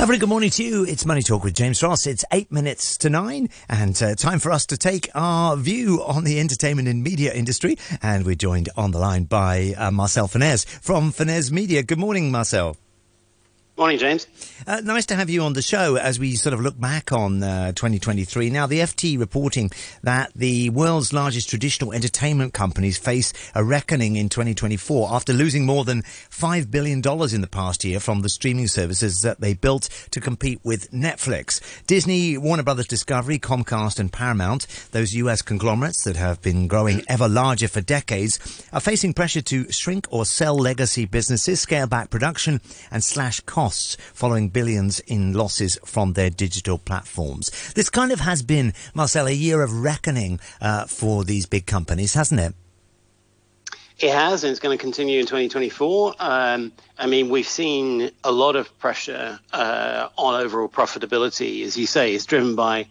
A very good morning to you. It's Money Talk with James Ross. It's eight minutes to nine and uh, time for us to take our view on the entertainment and media industry. And we're joined on the line by uh, Marcel Fenez from Fenez Media. Good morning, Marcel. Morning, James. Uh, nice to have you on the show as we sort of look back on uh, 2023. Now, the FT reporting that the world's largest traditional entertainment companies face a reckoning in 2024 after losing more than $5 billion in the past year from the streaming services that they built to compete with Netflix. Disney, Warner Brothers Discovery, Comcast, and Paramount, those US conglomerates that have been growing ever larger for decades, are facing pressure to shrink or sell legacy businesses, scale back production, and slash costs costs following billions in losses from their digital platforms. This kind of has been, Marcel, a year of reckoning uh, for these big companies, hasn't it? It has, and it's going to continue in 2024. Um, I mean, we've seen a lot of pressure uh, on overall profitability, as you say. It's driven by,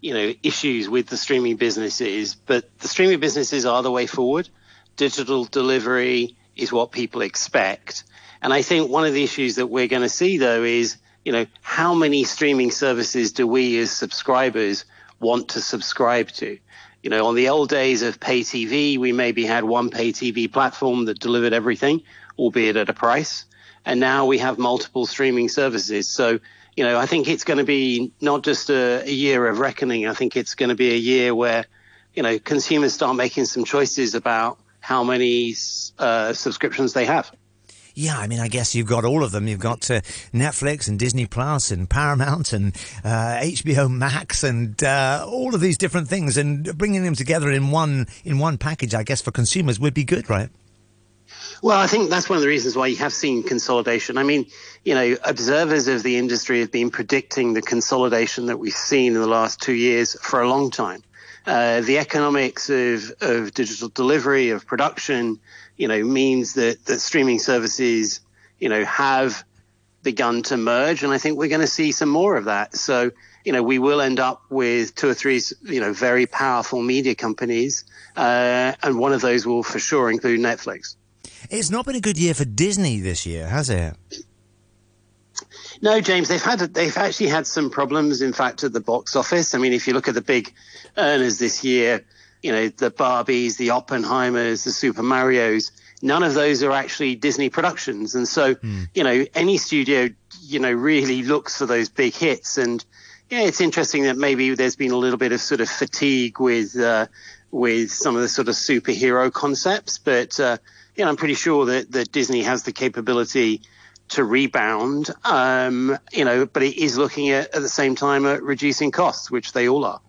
you know, issues with the streaming businesses, but the streaming businesses are the way forward. Digital delivery is what people expect. And I think one of the issues that we're going to see, though, is you know how many streaming services do we as subscribers want to subscribe to? You know, on the old days of pay TV, we maybe had one pay TV platform that delivered everything, albeit at a price. And now we have multiple streaming services. So, you know, I think it's going to be not just a, a year of reckoning. I think it's going to be a year where, you know, consumers start making some choices about how many uh, subscriptions they have. Yeah, I mean, I guess you've got all of them. You've got uh, Netflix and Disney Plus and Paramount and uh, HBO Max and uh, all of these different things, and bringing them together in one in one package, I guess, for consumers would be good, right? Well, I think that's one of the reasons why you have seen consolidation. I mean, you know, observers of the industry have been predicting the consolidation that we've seen in the last two years for a long time. Uh, the economics of, of digital delivery, of production, you know, means that, that streaming services, you know, have begun to merge. And I think we're going to see some more of that. So, you know, we will end up with two or three, you know, very powerful media companies. Uh, and one of those will for sure include Netflix. It's not been a good year for Disney this year, has it? No, James, they've had they've actually had some problems. In fact, at the box office. I mean, if you look at the big earners this year, you know, the Barbies, the Oppenheimers, the Super Marios, none of those are actually Disney productions. And so, mm. you know, any studio, you know, really looks for those big hits. And yeah, it's interesting that maybe there's been a little bit of sort of fatigue with, uh, with some of the sort of superhero concepts. But, uh, you know, I'm pretty sure that, that Disney has the capability to rebound, um, you know, but it is looking at, at the same time at reducing costs, which they all are.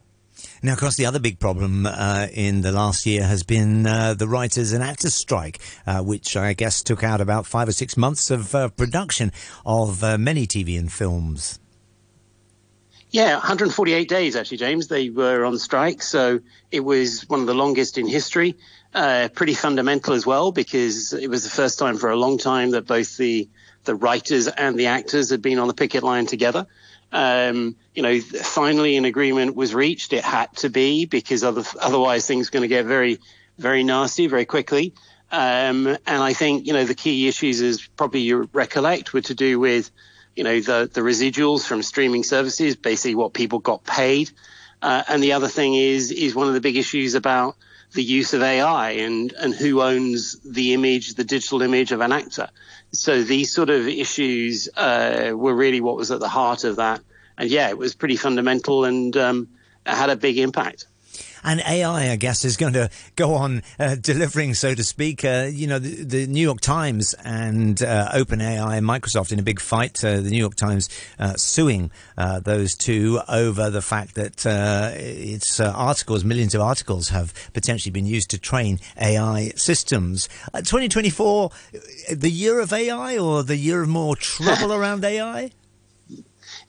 Now, of course, the other big problem uh, in the last year has been uh, the writers and actors strike, uh, which I guess took out about five or six months of uh, production of uh, many TV and films. Yeah, 148 days actually, James. They were on strike, so it was one of the longest in history. Uh, pretty fundamental as well because it was the first time for a long time that both the the writers and the actors had been on the picket line together. Um, you know, finally an agreement was reached. It had to be because other, otherwise things are going to get very, very nasty very quickly. Um, and I think, you know, the key issues is probably you recollect were to do with, you know, the, the residuals from streaming services, basically what people got paid. Uh, and the other thing is, is one of the big issues about the use of AI and, and who owns the image, the digital image of an actor. So these sort of issues uh, were really what was at the heart of that. And yeah, it was pretty fundamental and um, had a big impact. And AI, I guess, is going to go on uh, delivering, so to speak. Uh, you know, the, the, New York Times and uh, OpenAI and Microsoft in a big fight. Uh, the New York Times uh, suing uh, those two over the fact that its articles, millions of articles, have potentially been used to train AI systems. 2024, the year of AI or the year of more trouble around AI?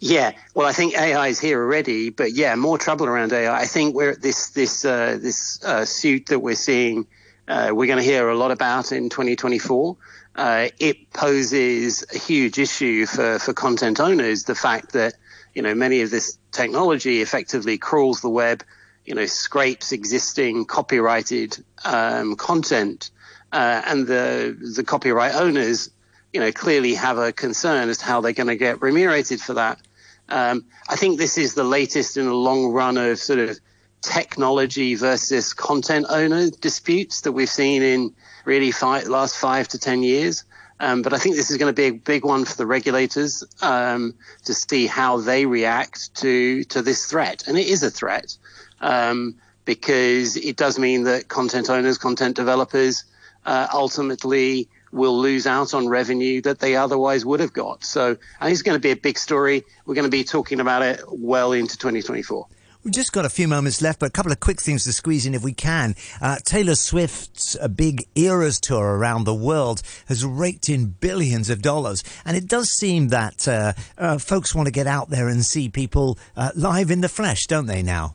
Yeah, well, I think AI is here already, but yeah, more trouble around AI. I think we're this this uh, this uh, suit that we're seeing. Uh, we're going to hear a lot about in 2024. Uh, it poses a huge issue for for content owners. The fact that you know many of this technology effectively crawls the web, you know, scrapes existing copyrighted um, content, uh, and the the copyright owners you know, clearly have a concern as to how they're going to get remunerated for that. Um, I think this is the latest in a long run of sort of technology versus content owner disputes that we've seen in really five, last five to ten years. Um, but I think this is going to be a big one for the regulators um, to see how they react to to this threat, and it is a threat um, because it does mean that content owners, content developers, uh, ultimately will lose out on revenue that they otherwise would have got. So I think it's going to be a big story. We're going to be talking about it well into 2024. We've just got a few moments left, but a couple of quick things to squeeze in if we can. Uh, Taylor Swift's uh, big Eras tour around the world has raked in billions of dollars. And it does seem that uh, uh folks want to get out there and see people uh, live in the flesh, don't they now?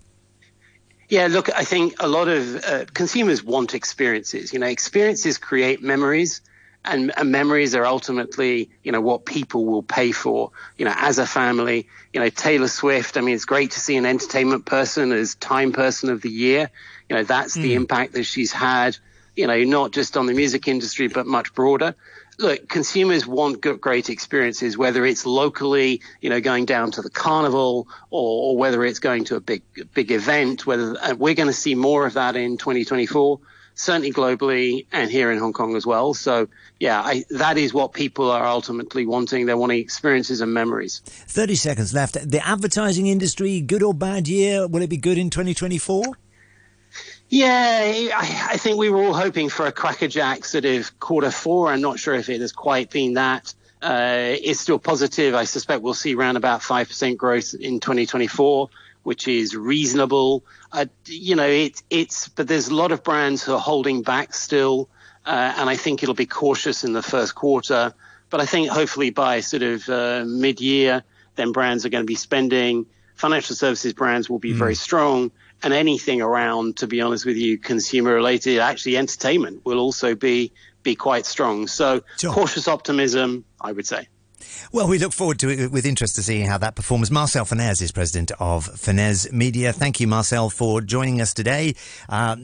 Yeah, look, I think a lot of uh, consumers want experiences. You know, experiences create memories and, and, memories are ultimately, you know, what people will pay for, you know, as a family. You know, Taylor Swift, I mean, it's great to see an entertainment person as Time Person of the Year. You know, that's mm. the hmm. impact that she's had, you know, not just on the music industry, but much broader. Look, consumers want great experiences, whether it's locally, you know, going down to the carnival or, or whether it's going to a big, big event, whether uh, we're going to see more of that in 2024 certainly globally and here in Hong Kong as well. So, yeah, I, that is what people are ultimately wanting. They're wanting experiences and memories. 30 seconds left. The advertising industry, good or bad year? Will it be good in 2024? Yeah, I, I think we were all hoping for a crackerjack sort of quarter four. I'm not sure if it has quite been that. Uh, it's still positive. I suspect we'll see around about 5% growth in 2024 which is reasonable. Uh, you know, it, it's, but there's a lot of brands who are holding back still. Uh, and I think it'll be cautious in the first quarter. But I think hopefully by sort of uh, mid year, then brands are going to be spending. Financial services brands will be mm. very strong. And anything around, to be honest with you, consumer related, actually entertainment will also be be quite strong. So sure. cautious optimism, I would say. Well, we look forward to it with interest to see how that performs. Marcel Fenez is president of Fenez Media. Thank you, Marcel, for joining us today. Uh,